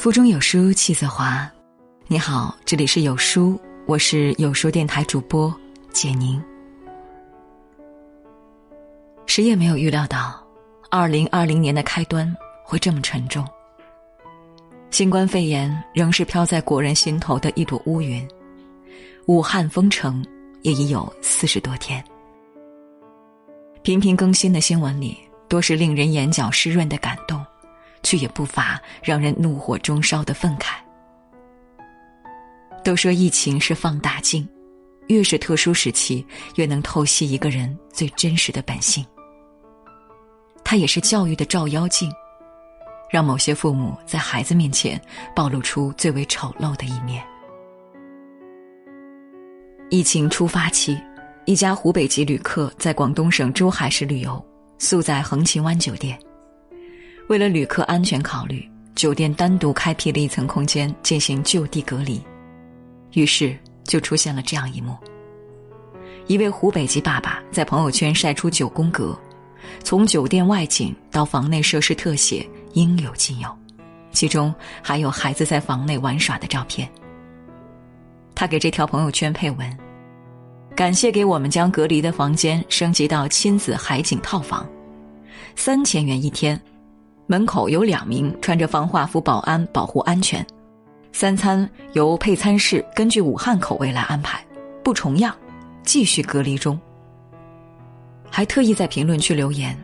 腹中有书气自华。你好，这里是有书，我是有书电台主播简宁。谁也没有预料到，二零二零年的开端会这么沉重。新冠肺炎仍是飘在国人心头的一朵乌云，武汉封城也已有四十多天。频频更新的新闻里，多是令人眼角湿润的感动。却也不乏让人怒火中烧的愤慨。都说疫情是放大镜，越是特殊时期，越能透析一个人最真实的本性。它也是教育的照妖镜，让某些父母在孩子面前暴露出最为丑陋的一面。疫情初发期，一家湖北籍旅客在广东省珠海市旅游，宿在横琴湾酒店。为了旅客安全考虑，酒店单独开辟了一层空间进行就地隔离，于是就出现了这样一幕：一位湖北籍爸爸在朋友圈晒出九宫格，从酒店外景到房内设施特写应有尽有，其中还有孩子在房内玩耍的照片。他给这条朋友圈配文：“感谢给我们将隔离的房间升级到亲子海景套房，三千元一天。”门口有两名穿着防化服保安保护安全，三餐由配餐室根据武汉口味来安排，不重样，继续隔离中。还特意在评论区留言：“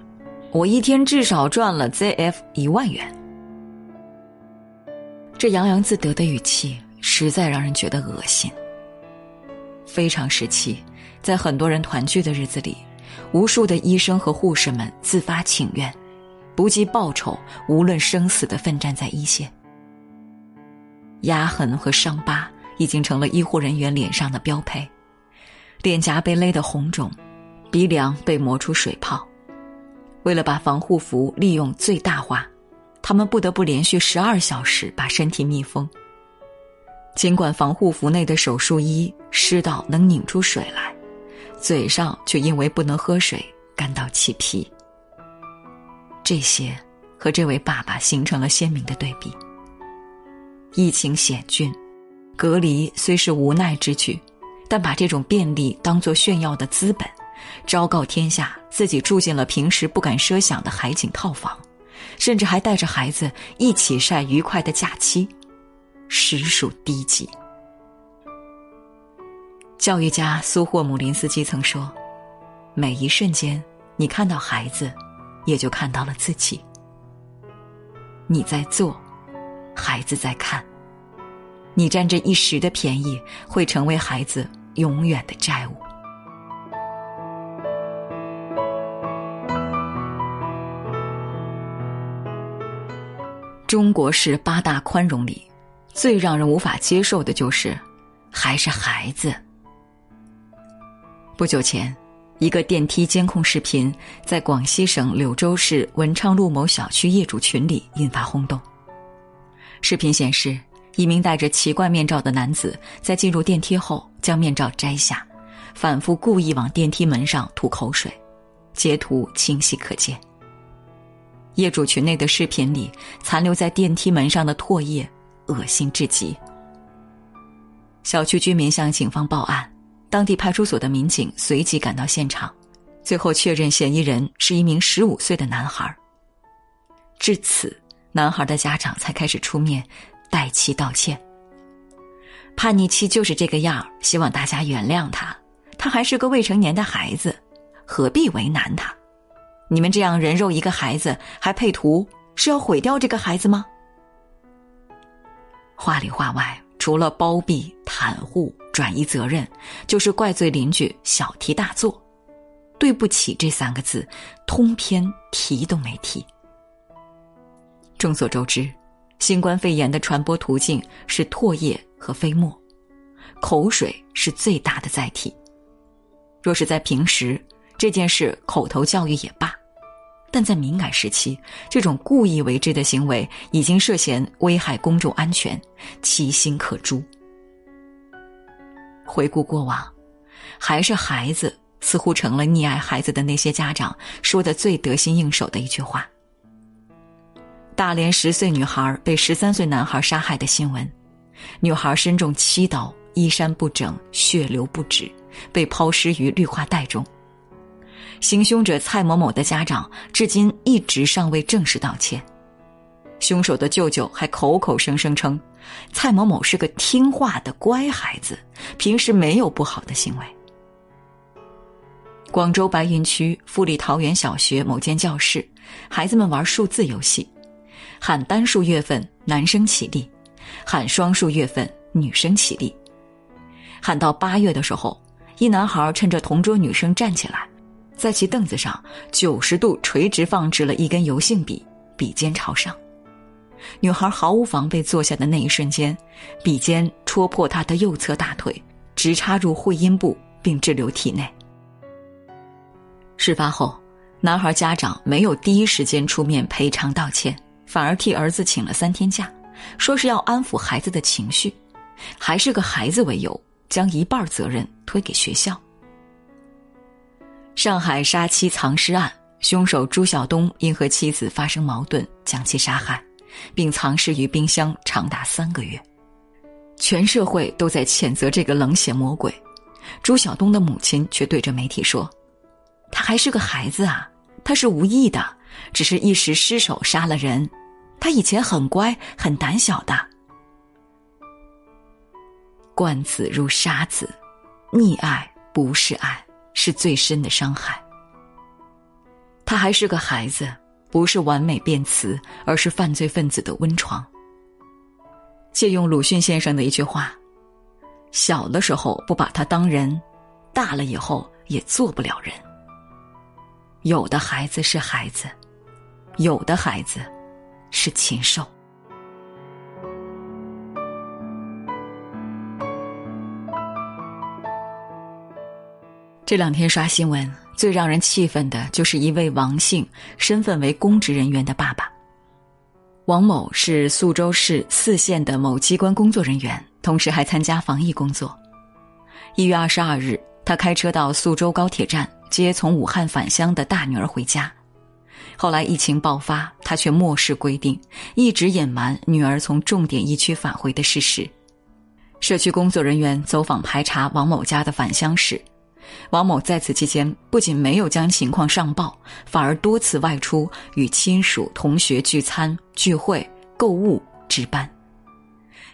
我一天至少赚了 ZF 一万元。”这洋洋自得的语气实在让人觉得恶心。非常时期，在很多人团聚的日子里，无数的医生和护士们自发请愿。不计报酬，无论生死的奋战在一线。压痕和伤疤已经成了医护人员脸上的标配，脸颊被勒得红肿，鼻梁被磨出水泡。为了把防护服利用最大化，他们不得不连续十二小时把身体密封。尽管防护服内的手术衣湿到能拧出水来，嘴上却因为不能喝水干到起皮。这些和这位爸爸形成了鲜明的对比。疫情险峻，隔离虽是无奈之举，但把这种便利当作炫耀的资本，昭告天下自己住进了平时不敢奢想的海景套房，甚至还带着孩子一起晒愉快的假期，实属低级。教育家苏霍姆林斯基曾说：“每一瞬间，你看到孩子。”也就看到了自己。你在做，孩子在看。你占这一时的便宜，会成为孩子永远的债务。中国式八大宽容里，最让人无法接受的就是，还是孩子。不久前。一个电梯监控视频在广西省柳州市文昌路某小区业主群里引发轰动。视频显示，一名戴着奇怪面罩的男子在进入电梯后将面罩摘下，反复故意往电梯门上吐口水，截图清晰可见。业主群内的视频里残留在电梯门上的唾液，恶心至极。小区居民向警方报案。当地派出所的民警随即赶到现场，最后确认嫌疑人是一名十五岁的男孩。至此，男孩的家长才开始出面代其道歉。叛逆期就是这个样希望大家原谅他。他还是个未成年的孩子，何必为难他？你们这样人肉一个孩子还配图，是要毁掉这个孩子吗？话里话外。除了包庇、袒护、转移责任，就是怪罪邻居小题大做。对不起这三个字，通篇提都没提。众所周知，新冠肺炎的传播途径是唾液和飞沫，口水是最大的载体。若是在平时，这件事口头教育也罢。但在敏感时期，这种故意为之的行为已经涉嫌危害公众安全，其心可诛。回顾过往，还是孩子似乎成了溺爱孩子的那些家长说的最得心应手的一句话：“大连十岁女孩被十三岁男孩杀害的新闻，女孩身中七刀，衣衫不整，血流不止，被抛尸于绿化带中。行凶者蔡某某的家长至今一直尚未正式道歉，凶手的舅舅还口口声声称，蔡某某是个听话的乖孩子，平时没有不好的行为。广州白云区富力桃园小学某间教室，孩子们玩数字游戏，喊单数月份男生起立，喊双数月份女生起立。喊到八月的时候，一男孩趁着同桌女生站起来。在其凳子上九十度垂直放置了一根油性笔，笔尖朝上。女孩毫无防备坐下的那一瞬间，笔尖戳破她的右侧大腿，直插入会阴部，并滞留体内。事发后，男孩家长没有第一时间出面赔偿道歉，反而替儿子请了三天假，说是要安抚孩子的情绪，还是个孩子为由，将一半责任推给学校。上海杀妻藏尸案，凶手朱晓东因和妻子发生矛盾，将其杀害，并藏尸于冰箱长达三个月。全社会都在谴责这个冷血魔鬼，朱晓东的母亲却对着媒体说：“他还是个孩子啊，他是无意的，只是一时失手杀了人。他以前很乖，很胆小的。惯子如杀子，溺爱不是爱。”是最深的伤害。他还是个孩子，不是完美辩词，而是犯罪分子的温床。借用鲁迅先生的一句话：“小的时候不把他当人，大了以后也做不了人。”有的孩子是孩子，有的孩子是禽兽。这两天刷新闻，最让人气愤的就是一位王姓、身份为公职人员的爸爸。王某是宿州市泗县的某机关工作人员，同时还参加防疫工作。一月二十二日，他开车到宿州高铁站接从武汉返乡的大女儿回家。后来疫情爆发，他却漠视规定，一直隐瞒女儿从重点疫区返回的事实。社区工作人员走访排查王某家的返乡史。王某在此期间不仅没有将情况上报，反而多次外出与亲属、同学聚餐、聚会、购物、值班。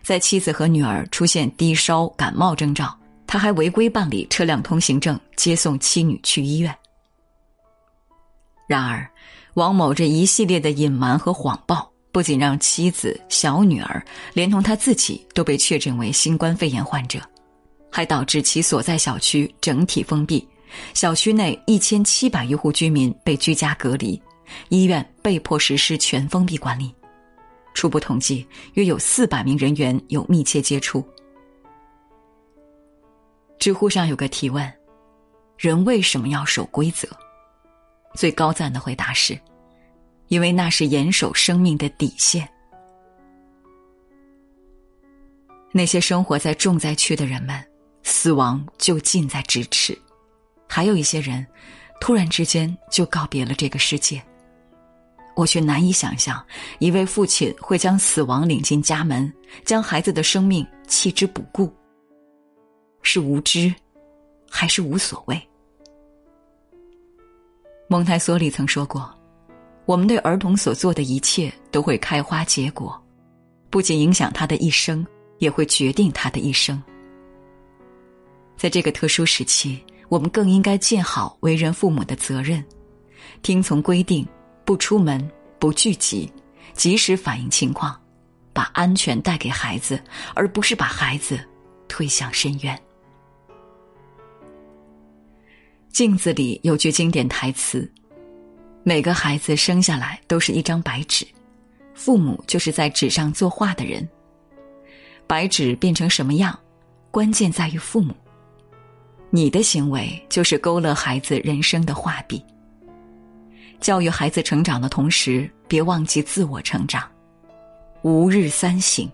在妻子和女儿出现低烧、感冒征兆，他还违规办理车辆通行证，接送妻女去医院。然而，王某这一系列的隐瞒和谎报，不仅让妻子、小女儿，连同他自己都被确诊为新冠肺炎患者。还导致其所在小区整体封闭，小区内一千七百余户居民被居家隔离，医院被迫实施全封闭管理。初步统计，约有四百名人员有密切接触。知乎上有个提问：“人为什么要守规则？”最高赞的回答是：“因为那是严守生命的底线。”那些生活在重灾区的人们。死亡就近在咫尺，还有一些人，突然之间就告别了这个世界。我却难以想象，一位父亲会将死亡领进家门，将孩子的生命弃之不顾。是无知，还是无所谓？蒙台梭利曾说过：“我们对儿童所做的一切都会开花结果，不仅影响他的一生，也会决定他的一生。”在这个特殊时期，我们更应该尽好为人父母的责任，听从规定，不出门，不聚集，及时反映情况，把安全带给孩子，而不是把孩子推向深渊。镜子里有句经典台词：“每个孩子生下来都是一张白纸，父母就是在纸上作画的人。白纸变成什么样，关键在于父母。”你的行为就是勾勒孩子人生的画笔。教育孩子成长的同时别忘记自我成长。吾日三省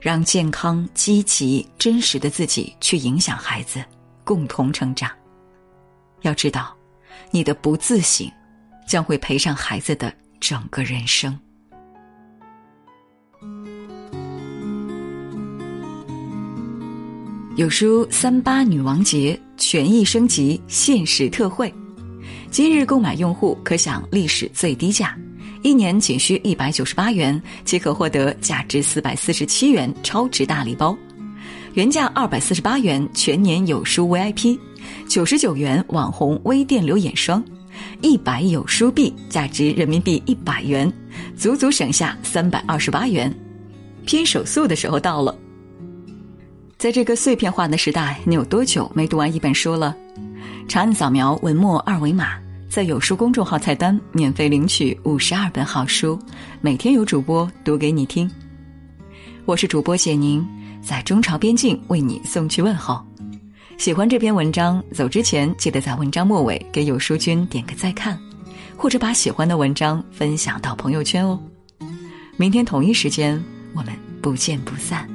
让健康积极真实的自己去影响孩子共同成长。要知道你的不自省将会陪上孩子的整个人生。有书三八女王节权益升级限时特惠，今日购买用户可享历史最低价，一年仅需一百九十八元即可获得价值四百四十七元超值大礼包，原价二百四十八元全年有书 VIP，九十九元网红微电流眼霜，一百有书币价值人民币一百元，足足省下三百二十八元。拼手速的时候到了。在这个碎片化的时代，你有多久没读完一本书了？长按扫描文末二维码，在有书公众号菜单免费领取五十二本好书，每天有主播读给你听。我是主播简宁，在中朝边境为你送去问候。喜欢这篇文章，走之前记得在文章末尾给有书君点个再看，或者把喜欢的文章分享到朋友圈哦。明天同一时间，我们不见不散。